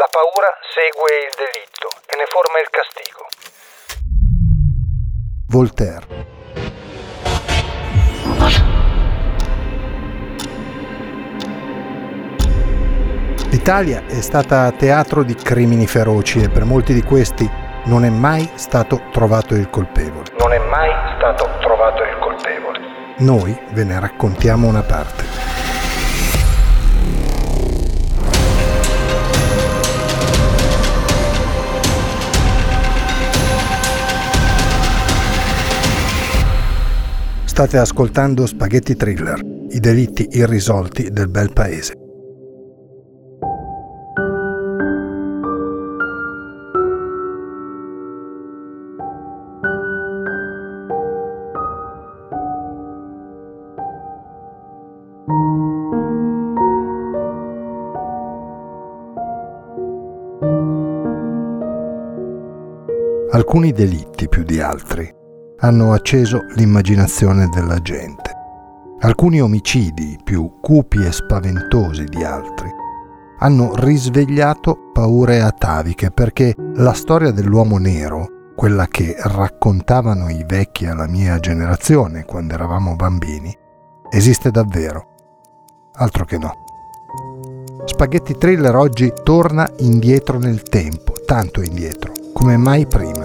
La paura segue il delitto e ne forma il castigo. Voltaire. L'Italia è stata teatro di crimini feroci e per molti di questi non è mai stato trovato il colpevole. Non è mai stato trovato il colpevole. Noi ve ne raccontiamo una parte. State ascoltando Spaghetti Thriller, i delitti irrisolti del bel paese. Alcuni delitti più di altri hanno acceso l'immaginazione della gente. Alcuni omicidi, più cupi e spaventosi di altri, hanno risvegliato paure ataviche perché la storia dell'uomo nero, quella che raccontavano i vecchi alla mia generazione quando eravamo bambini, esiste davvero. Altro che no. Spaghetti Thriller oggi torna indietro nel tempo, tanto indietro, come mai prima.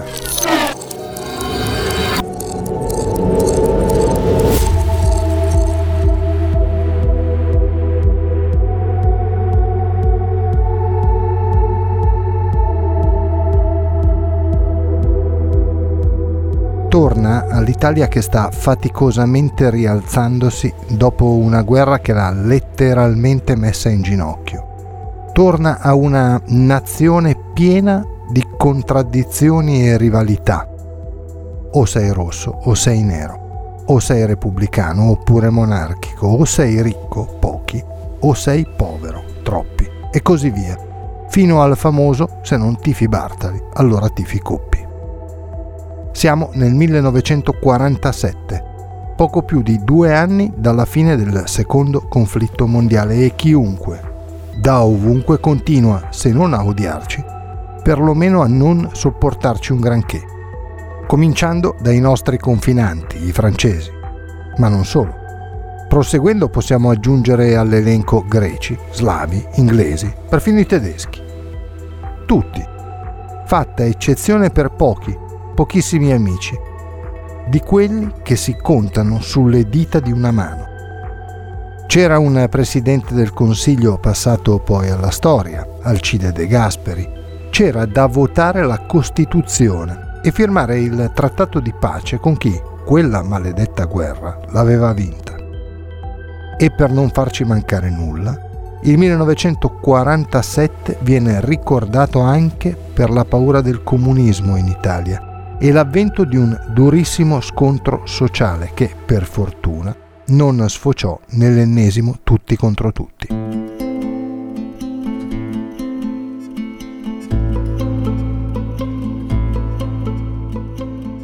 all'Italia che sta faticosamente rialzandosi dopo una guerra che l'ha letteralmente messa in ginocchio. Torna a una nazione piena di contraddizioni e rivalità. O sei rosso o sei nero, o sei repubblicano oppure monarchico, o sei ricco, pochi, o sei povero, troppi, e così via, fino al famoso se non tifi Bartali, allora tifi Coppi. Siamo nel 1947, poco più di due anni dalla fine del secondo conflitto mondiale e chiunque, da ovunque, continua, se non a odiarci, perlomeno a non sopportarci un granché, cominciando dai nostri confinanti, i francesi, ma non solo. Proseguendo possiamo aggiungere all'elenco greci, slavi, inglesi, perfino i tedeschi. Tutti, fatta eccezione per pochi, pochissimi amici, di quelli che si contano sulle dita di una mano. C'era un presidente del Consiglio passato poi alla storia, Alcide De Gasperi. C'era da votare la Costituzione e firmare il trattato di pace con chi quella maledetta guerra l'aveva vinta. E per non farci mancare nulla, il 1947 viene ricordato anche per la paura del comunismo in Italia e l'avvento di un durissimo scontro sociale che, per fortuna, non sfociò nell'ennesimo tutti contro tutti.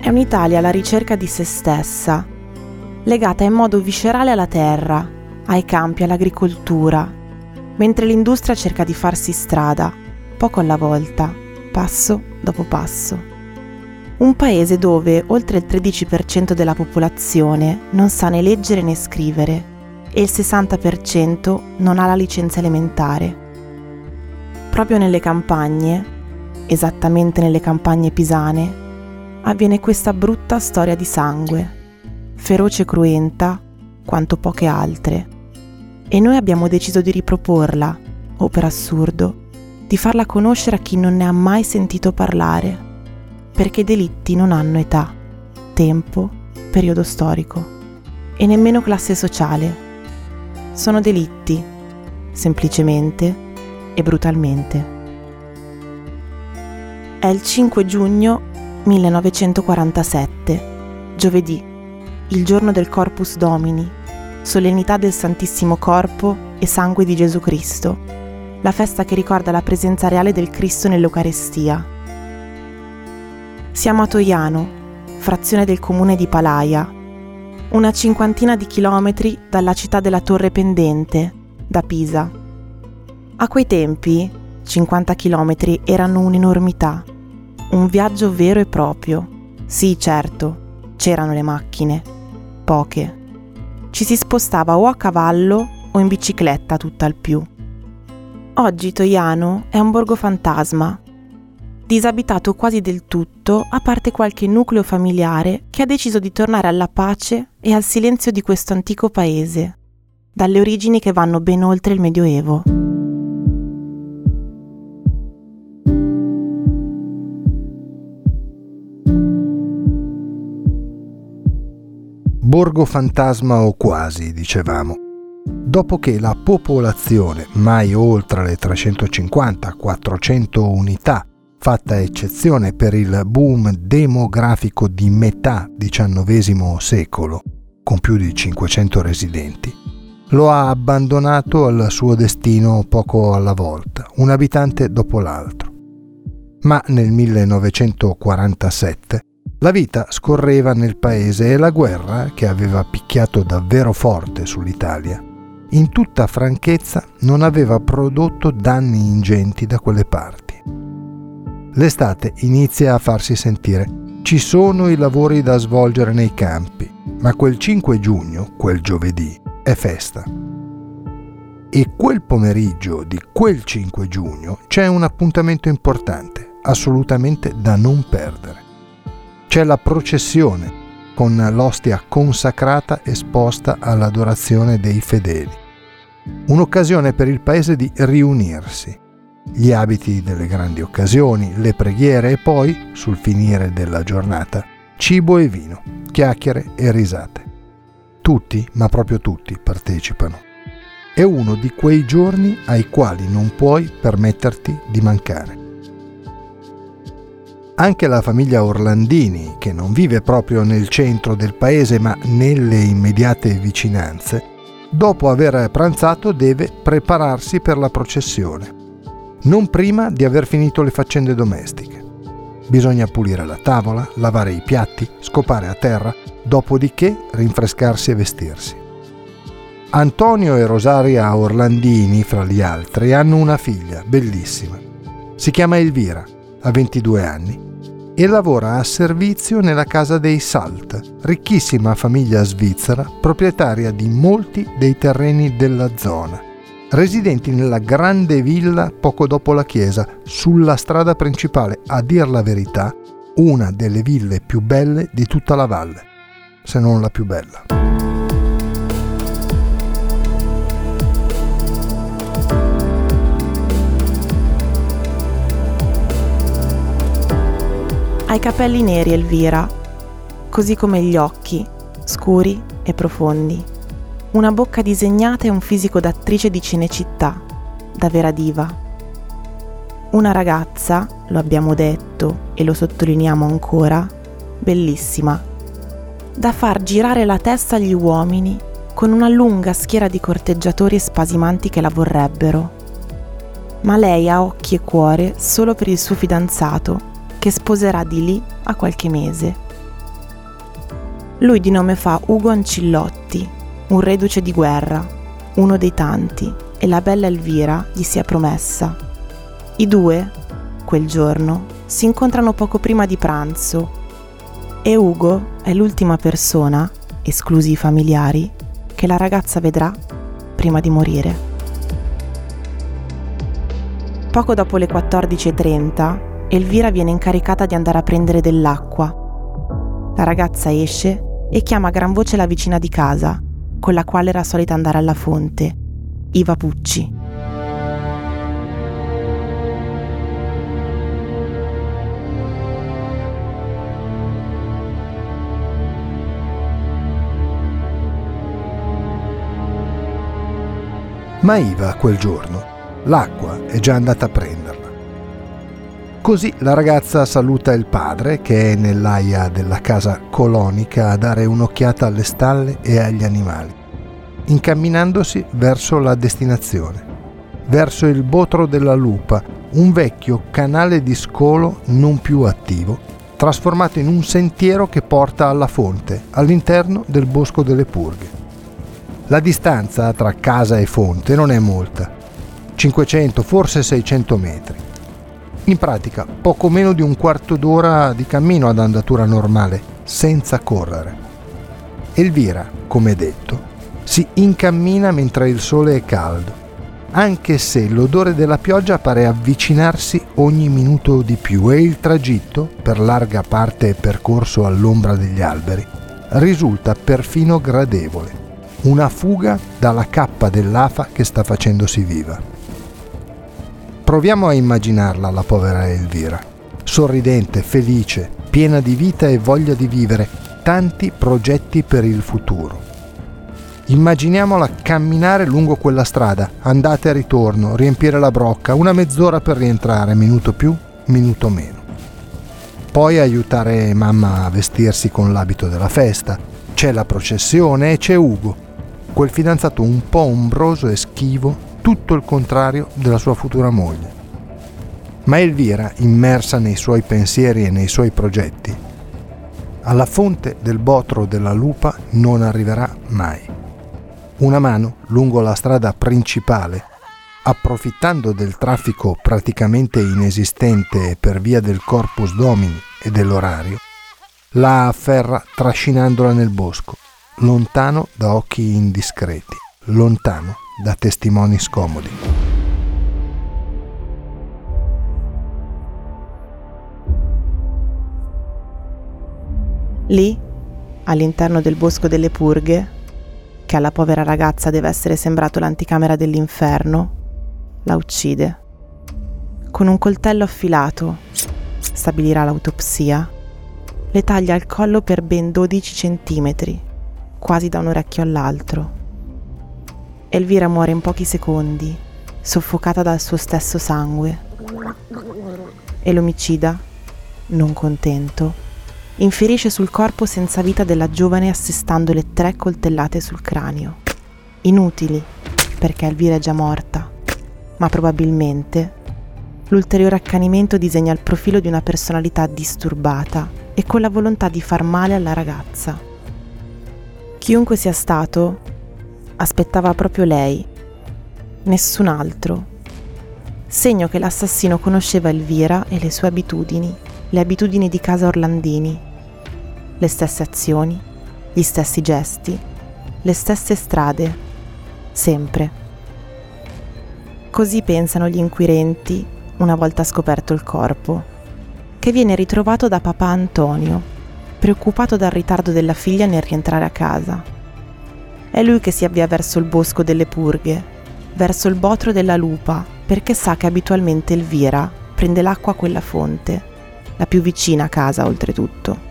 È un'Italia alla ricerca di se stessa, legata in modo viscerale alla terra, ai campi, all'agricoltura, mentre l'industria cerca di farsi strada, poco alla volta, passo dopo passo un paese dove oltre il 13% della popolazione non sa né leggere né scrivere e il 60% non ha la licenza elementare. Proprio nelle campagne, esattamente nelle campagne pisane, avviene questa brutta storia di sangue, feroce e cruenta quanto poche altre. E noi abbiamo deciso di riproporla, o per assurdo, di farla conoscere a chi non ne ha mai sentito parlare perché i delitti non hanno età, tempo, periodo storico e nemmeno classe sociale. sono delitti, semplicemente e brutalmente. È il 5 giugno 1947, giovedì, il giorno del Corpus Domini, solennità del Santissimo Corpo e Sangue di Gesù Cristo, la festa che ricorda la presenza reale del Cristo nell'Eucarestia. Siamo a Toiano, frazione del comune di Palaia, una cinquantina di chilometri dalla città della Torre Pendente, da Pisa. A quei tempi, 50 chilometri erano un'enormità, un viaggio vero e proprio. Sì, certo, c'erano le macchine, poche. Ci si spostava o a cavallo o in bicicletta tutt'al più. Oggi Toiano è un borgo fantasma, disabitato quasi del tutto, a parte qualche nucleo familiare che ha deciso di tornare alla pace e al silenzio di questo antico paese, dalle origini che vanno ben oltre il Medioevo. Borgo fantasma o quasi, dicevamo. Dopo che la popolazione, mai oltre le 350-400 unità, fatta eccezione per il boom demografico di metà XIX secolo, con più di 500 residenti, lo ha abbandonato al suo destino poco alla volta, un abitante dopo l'altro. Ma nel 1947 la vita scorreva nel paese e la guerra, che aveva picchiato davvero forte sull'Italia, in tutta franchezza non aveva prodotto danni ingenti da quelle parti. L'estate inizia a farsi sentire. Ci sono i lavori da svolgere nei campi, ma quel 5 giugno, quel giovedì, è festa. E quel pomeriggio di quel 5 giugno c'è un appuntamento importante, assolutamente da non perdere. C'è la processione con l'ostia consacrata esposta all'adorazione dei fedeli. Un'occasione per il paese di riunirsi, gli abiti delle grandi occasioni, le preghiere e poi, sul finire della giornata, cibo e vino, chiacchiere e risate. Tutti, ma proprio tutti, partecipano. È uno di quei giorni ai quali non puoi permetterti di mancare. Anche la famiglia Orlandini, che non vive proprio nel centro del paese ma nelle immediate vicinanze, dopo aver pranzato deve prepararsi per la processione non prima di aver finito le faccende domestiche. Bisogna pulire la tavola, lavare i piatti, scopare a terra, dopodiché rinfrescarsi e vestirsi. Antonio e Rosaria Orlandini, fra gli altri, hanno una figlia bellissima. Si chiama Elvira, ha 22 anni e lavora a servizio nella casa dei Salt, ricchissima famiglia svizzera proprietaria di molti dei terreni della zona residenti nella grande villa poco dopo la chiesa, sulla strada principale, a dir la verità, una delle ville più belle di tutta la valle, se non la più bella. Ha i capelli neri Elvira, così come gli occhi, scuri e profondi una bocca disegnata e un fisico d'attrice di Cinecittà, da vera diva. Una ragazza, lo abbiamo detto e lo sottolineiamo ancora, bellissima, da far girare la testa agli uomini con una lunga schiera di corteggiatori e spasimanti che la vorrebbero. Ma lei ha occhi e cuore solo per il suo fidanzato, che sposerà di lì a qualche mese. Lui di nome fa Ugo Ancillotti un reduce di guerra, uno dei tanti, e la bella Elvira gli si è promessa. I due, quel giorno, si incontrano poco prima di pranzo e Ugo è l'ultima persona, esclusi i familiari, che la ragazza vedrà prima di morire. Poco dopo le 14.30, Elvira viene incaricata di andare a prendere dell'acqua. La ragazza esce e chiama a gran voce la vicina di casa, con la quale era solita andare alla fonte, Iva Pucci. Ma Iva quel giorno l'acqua è già andata a prenderla. Così la ragazza saluta il padre che è nell'aia della casa colonica a dare un'occhiata alle stalle e agli animali, incamminandosi verso la destinazione, verso il Botro della Lupa, un vecchio canale di scolo non più attivo, trasformato in un sentiero che porta alla fonte, all'interno del Bosco delle Purghe. La distanza tra casa e fonte non è molta, 500, forse 600 metri. In pratica poco meno di un quarto d'ora di cammino ad andatura normale, senza correre. Elvira, come detto, si incammina mentre il sole è caldo anche se l'odore della pioggia pare avvicinarsi ogni minuto di più e il tragitto, per larga parte percorso all'ombra degli alberi, risulta perfino gradevole. Una fuga dalla cappa dell'afa che sta facendosi viva. Proviamo a immaginarla la povera Elvira, sorridente, felice, piena di vita e voglia di vivere, tanti progetti per il futuro Immaginiamola camminare lungo quella strada, andate e ritorno, riempire la brocca, una mezz'ora per rientrare, minuto più, minuto meno. Poi aiutare mamma a vestirsi con l'abito della festa. C'è la processione e c'è Ugo, quel fidanzato un po' ombroso e schivo, tutto il contrario della sua futura moglie. Ma Elvira, immersa nei suoi pensieri e nei suoi progetti, alla fonte del botro della lupa non arriverà mai una mano lungo la strada principale, approfittando del traffico praticamente inesistente per via del corpus domini e dell'orario, la afferra trascinandola nel bosco, lontano da occhi indiscreti, lontano da testimoni scomodi. Lì, all'interno del bosco delle purghe, che alla povera ragazza deve essere sembrato l'anticamera dell'inferno, la uccide. Con un coltello affilato, stabilirà l'autopsia, le taglia il collo per ben 12 centimetri, quasi da un orecchio all'altro. Elvira muore in pochi secondi, soffocata dal suo stesso sangue. E l'omicida, non contento, inferisce sul corpo senza vita della giovane assestandole tre coltellate sul cranio. Inutili, perché Elvira è già morta, ma probabilmente l'ulteriore accanimento disegna il profilo di una personalità disturbata e con la volontà di far male alla ragazza. Chiunque sia stato, aspettava proprio lei, nessun altro. Segno che l'assassino conosceva Elvira e le sue abitudini le abitudini di casa Orlandini, le stesse azioni, gli stessi gesti, le stesse strade, sempre. Così pensano gli inquirenti una volta scoperto il corpo, che viene ritrovato da papà Antonio, preoccupato dal ritardo della figlia nel rientrare a casa. È lui che si avvia verso il bosco delle purghe, verso il botro della lupa, perché sa che abitualmente Elvira prende l'acqua a quella fonte la più vicina a casa oltretutto.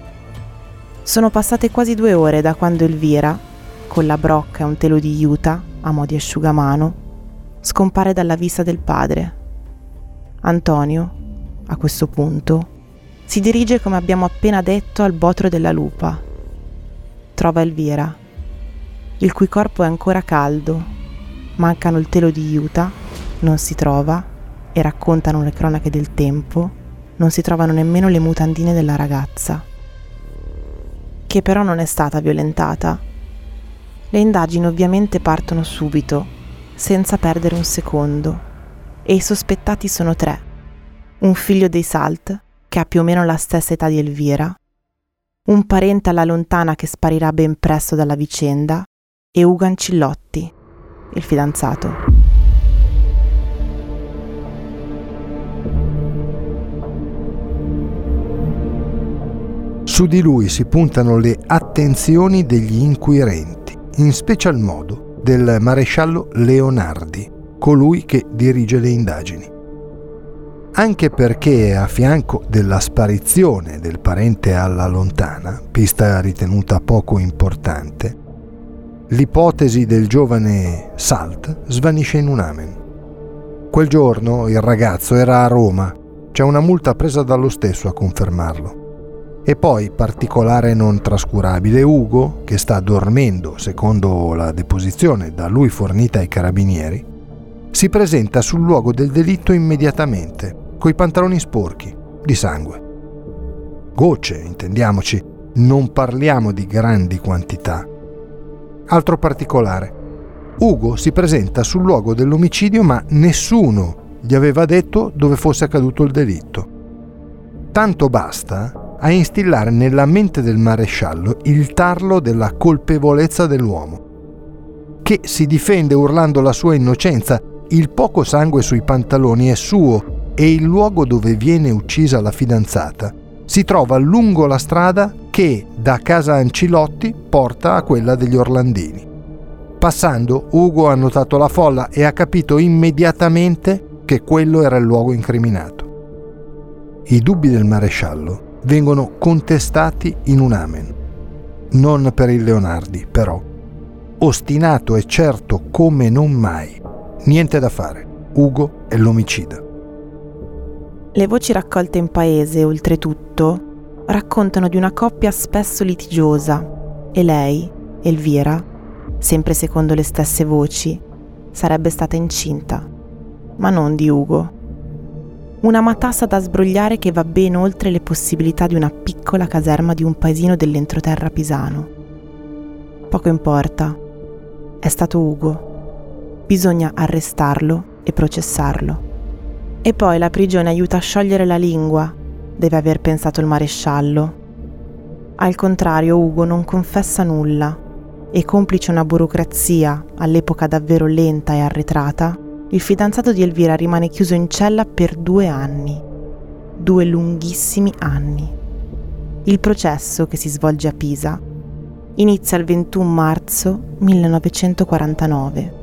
Sono passate quasi due ore da quando Elvira, con la brocca e un telo di juta, a mo' di asciugamano, scompare dalla vista del padre. Antonio, a questo punto, si dirige come abbiamo appena detto al botro della lupa. Trova Elvira, il cui corpo è ancora caldo, mancano il telo di juta, non si trova e raccontano le cronache del tempo non si trovano nemmeno le mutandine della ragazza, che però non è stata violentata. Le indagini ovviamente partono subito, senza perdere un secondo, e i sospettati sono tre. Un figlio dei Salt, che ha più o meno la stessa età di Elvira, un parente alla lontana che sparirà ben presto dalla vicenda, e Ugo Ancillotti, il fidanzato. Su di lui si puntano le attenzioni degli inquirenti, in special modo del maresciallo Leonardi, colui che dirige le indagini. Anche perché a fianco della sparizione del parente alla lontana, pista ritenuta poco importante, l'ipotesi del giovane Salt svanisce in un amen. Quel giorno il ragazzo era a Roma, c'è una multa presa dallo stesso a confermarlo. E poi, particolare non trascurabile, Ugo, che sta dormendo secondo la deposizione da lui fornita ai carabinieri, si presenta sul luogo del delitto immediatamente, coi pantaloni sporchi, di sangue. Gocce, intendiamoci, non parliamo di grandi quantità. Altro particolare. Ugo si presenta sul luogo dell'omicidio ma nessuno gli aveva detto dove fosse accaduto il delitto. Tanto basta a instillare nella mente del maresciallo il tarlo della colpevolezza dell'uomo, che si difende urlando la sua innocenza, il poco sangue sui pantaloni è suo e il luogo dove viene uccisa la fidanzata si trova lungo la strada che da casa Ancilotti porta a quella degli Orlandini. Passando, Ugo ha notato la folla e ha capito immediatamente che quello era il luogo incriminato. I dubbi del maresciallo vengono contestati in un amen. Non per il Leonardi, però. Ostinato e certo come non mai. Niente da fare. Ugo è l'omicida. Le voci raccolte in paese, oltretutto, raccontano di una coppia spesso litigiosa e lei, Elvira, sempre secondo le stesse voci, sarebbe stata incinta, ma non di Ugo. Una matassa da sbrogliare che va ben oltre le possibilità di una piccola caserma di un paesino dell'entroterra pisano. Poco importa, è stato Ugo. Bisogna arrestarlo e processarlo. E poi la prigione aiuta a sciogliere la lingua, deve aver pensato il maresciallo. Al contrario, Ugo non confessa nulla e complice una burocrazia all'epoca davvero lenta e arretrata, il fidanzato di Elvira rimane chiuso in cella per due anni. Due lunghissimi anni. Il processo, che si svolge a Pisa, inizia il 21 marzo 1949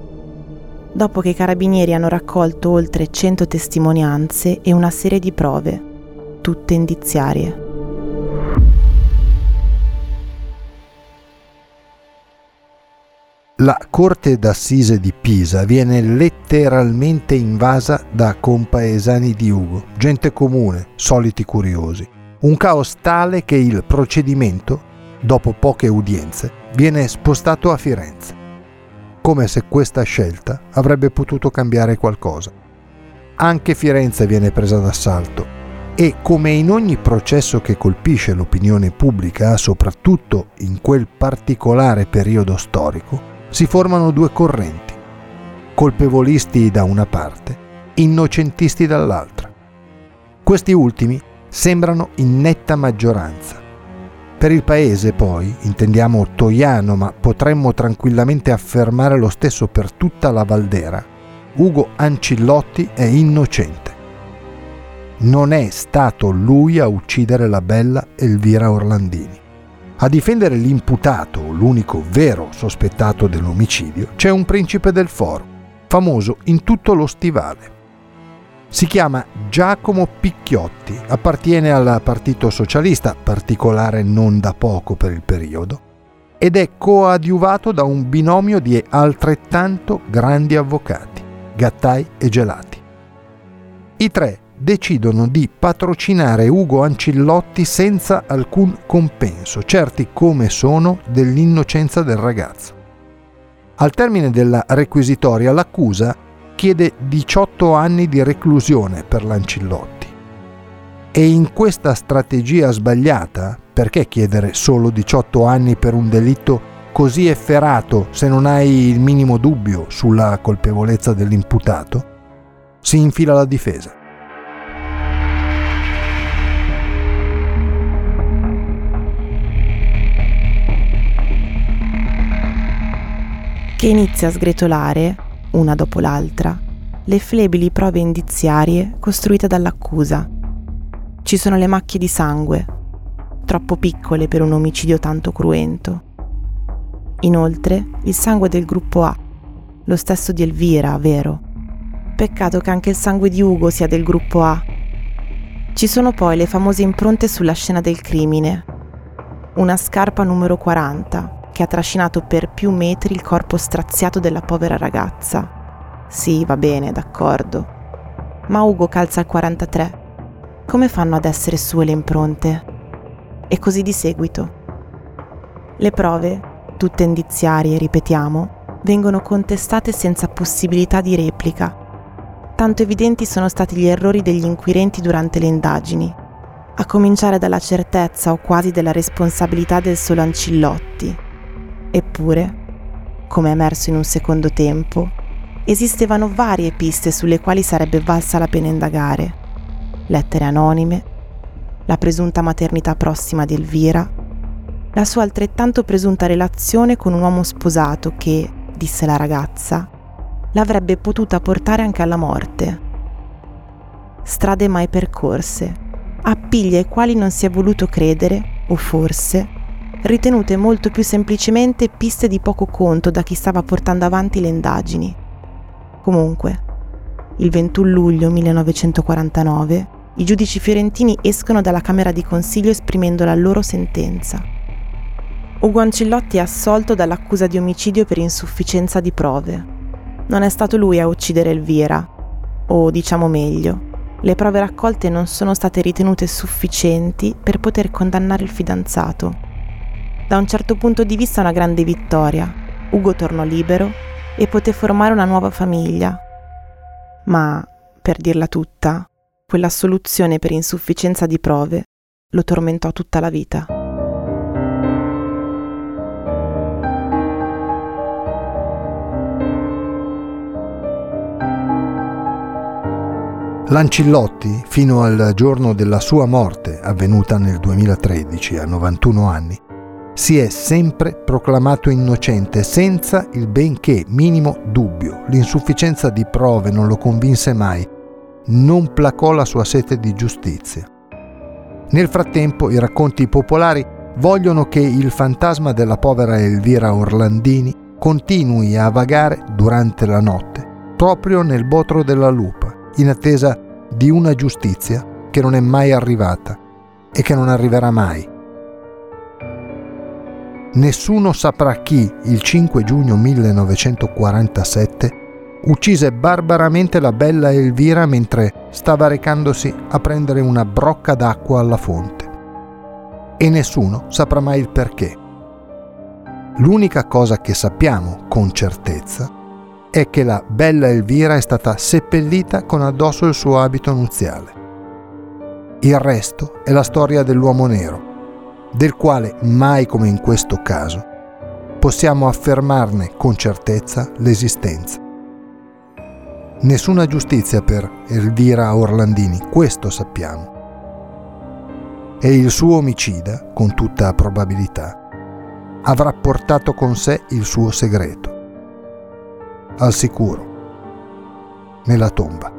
dopo che i carabinieri hanno raccolto oltre 100 testimonianze e una serie di prove, tutte indiziarie. La corte d'assise di Pisa viene letteralmente invasa da compaesani di Ugo, gente comune, soliti curiosi. Un caos tale che il procedimento, dopo poche udienze, viene spostato a Firenze come se questa scelta avrebbe potuto cambiare qualcosa. Anche Firenze viene presa d'assalto e, come in ogni processo che colpisce l'opinione pubblica, soprattutto in quel particolare periodo storico, si formano due correnti, colpevolisti da una parte, innocentisti dall'altra. Questi ultimi sembrano in netta maggioranza per il paese poi, intendiamo Toiano, ma potremmo tranquillamente affermare lo stesso per tutta la Valdera, Ugo Ancillotti è innocente. Non è stato lui a uccidere la bella Elvira Orlandini. A difendere l'imputato, l'unico vero sospettato dell'omicidio, c'è un principe del foro, famoso in tutto lo stivale. Si chiama Giacomo Picchiotti, appartiene al Partito Socialista, particolare non da poco per il periodo, ed è coadiuvato da un binomio di altrettanto grandi avvocati, Gattai e Gelati. I tre decidono di patrocinare Ugo Ancillotti senza alcun compenso, certi come sono dell'innocenza del ragazzo. Al termine della requisitoria l'accusa chiede 18 anni di reclusione per Lancillotti. E in questa strategia sbagliata, perché chiedere solo 18 anni per un delitto così efferato se non hai il minimo dubbio sulla colpevolezza dell'imputato? Si infila la difesa. Che inizia a sgretolare una dopo l'altra, le flebili prove indiziarie costruite dall'accusa. Ci sono le macchie di sangue, troppo piccole per un omicidio tanto cruento. Inoltre, il sangue del gruppo A, lo stesso di Elvira, vero? Peccato che anche il sangue di Ugo sia del gruppo A. Ci sono poi le famose impronte sulla scena del crimine. Una scarpa numero 40, che ha trascinato per più metri il corpo straziato della povera ragazza. Sì, va bene, d'accordo. Ma Ugo calza al 43. Come fanno ad essere sue le impronte? E così di seguito. Le prove, tutte indiziarie, ripetiamo, vengono contestate senza possibilità di replica. Tanto evidenti sono stati gli errori degli inquirenti durante le indagini, a cominciare dalla certezza o quasi della responsabilità del solo Ancillotti. Eppure, come emerso in un secondo tempo, esistevano varie piste sulle quali sarebbe valsa la pena indagare. Lettere anonime, la presunta maternità prossima di Elvira, la sua altrettanto presunta relazione con un uomo sposato che, disse la ragazza, l'avrebbe potuta portare anche alla morte. Strade mai percorse, appigli ai quali non si è voluto credere, o forse, ritenute molto più semplicemente piste di poco conto da chi stava portando avanti le indagini. Comunque, il 21 luglio 1949, i giudici fiorentini escono dalla Camera di Consiglio esprimendo la loro sentenza. Ugo Ancillotti è assolto dall'accusa di omicidio per insufficienza di prove. Non è stato lui a uccidere Elvira, o diciamo meglio, le prove raccolte non sono state ritenute sufficienti per poter condannare il fidanzato. Da un certo punto di vista una grande vittoria. Ugo tornò libero e poté formare una nuova famiglia. Ma, per dirla tutta, quella soluzione per insufficienza di prove lo tormentò tutta la vita. Lancillotti, fino al giorno della sua morte, avvenuta nel 2013 a 91 anni, si è sempre proclamato innocente senza il benché minimo dubbio. L'insufficienza di prove non lo convinse mai, non placò la sua sete di giustizia. Nel frattempo i racconti popolari vogliono che il fantasma della povera Elvira Orlandini continui a vagare durante la notte, proprio nel botro della lupa in attesa di una giustizia che non è mai arrivata e che non arriverà mai. Nessuno saprà chi, il 5 giugno 1947, uccise barbaramente la bella Elvira mentre stava recandosi a prendere una brocca d'acqua alla fonte. E nessuno saprà mai il perché. L'unica cosa che sappiamo con certezza è che la bella Elvira è stata seppellita con addosso il suo abito nuziale. Il resto è la storia dell'uomo nero, del quale mai come in questo caso possiamo affermarne con certezza l'esistenza. Nessuna giustizia per Elvira Orlandini, questo sappiamo. E il suo omicida, con tutta probabilità, avrà portato con sé il suo segreto al sicuro, nella tomba.